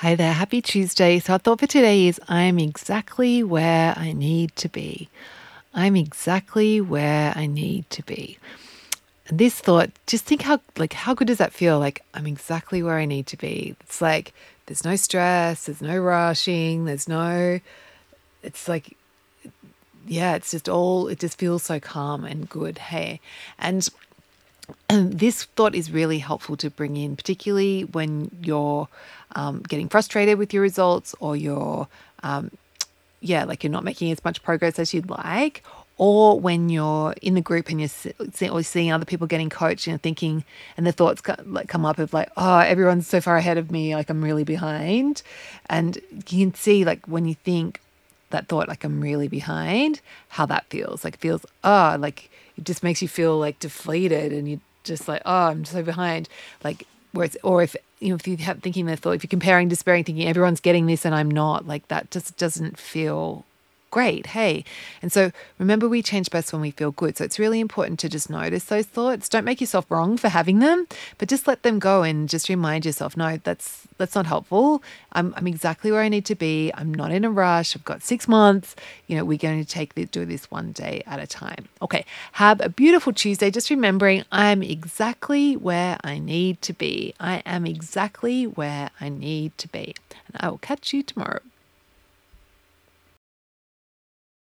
Hi there, happy Tuesday. So, our thought for today is I'm exactly where I need to be. I'm exactly where I need to be. And this thought, just think how like how good does that feel? Like I'm exactly where I need to be. It's like there's no stress, there's no rushing, there's no it's like yeah, it's just all it just feels so calm and good. Hey. And this thought is really helpful to bring in, particularly when you're um, getting frustrated with your results or you're, um, yeah, like you're not making as much progress as you'd like, or when you're in the group and you're or seeing other people getting coached and thinking, and the thoughts like come up of like, oh, everyone's so far ahead of me, like I'm really behind, and you can see like when you think that thought like I'm really behind, how that feels. Like feels oh, like it just makes you feel like deflated and you just like, oh, I'm so behind. Like where it's or if you know if you have thinking the thought if you're comparing despairing thinking everyone's getting this and i'm not like that just doesn't feel great. Hey. And so remember, we change best when we feel good. So it's really important to just notice those thoughts. Don't make yourself wrong for having them, but just let them go and just remind yourself, no, that's that's not helpful. I'm, I'm exactly where I need to be. I'm not in a rush. I've got six months. You know, we're going to take this, do this one day at a time. Okay. Have a beautiful Tuesday. Just remembering I'm exactly where I need to be. I am exactly where I need to be. And I will catch you tomorrow.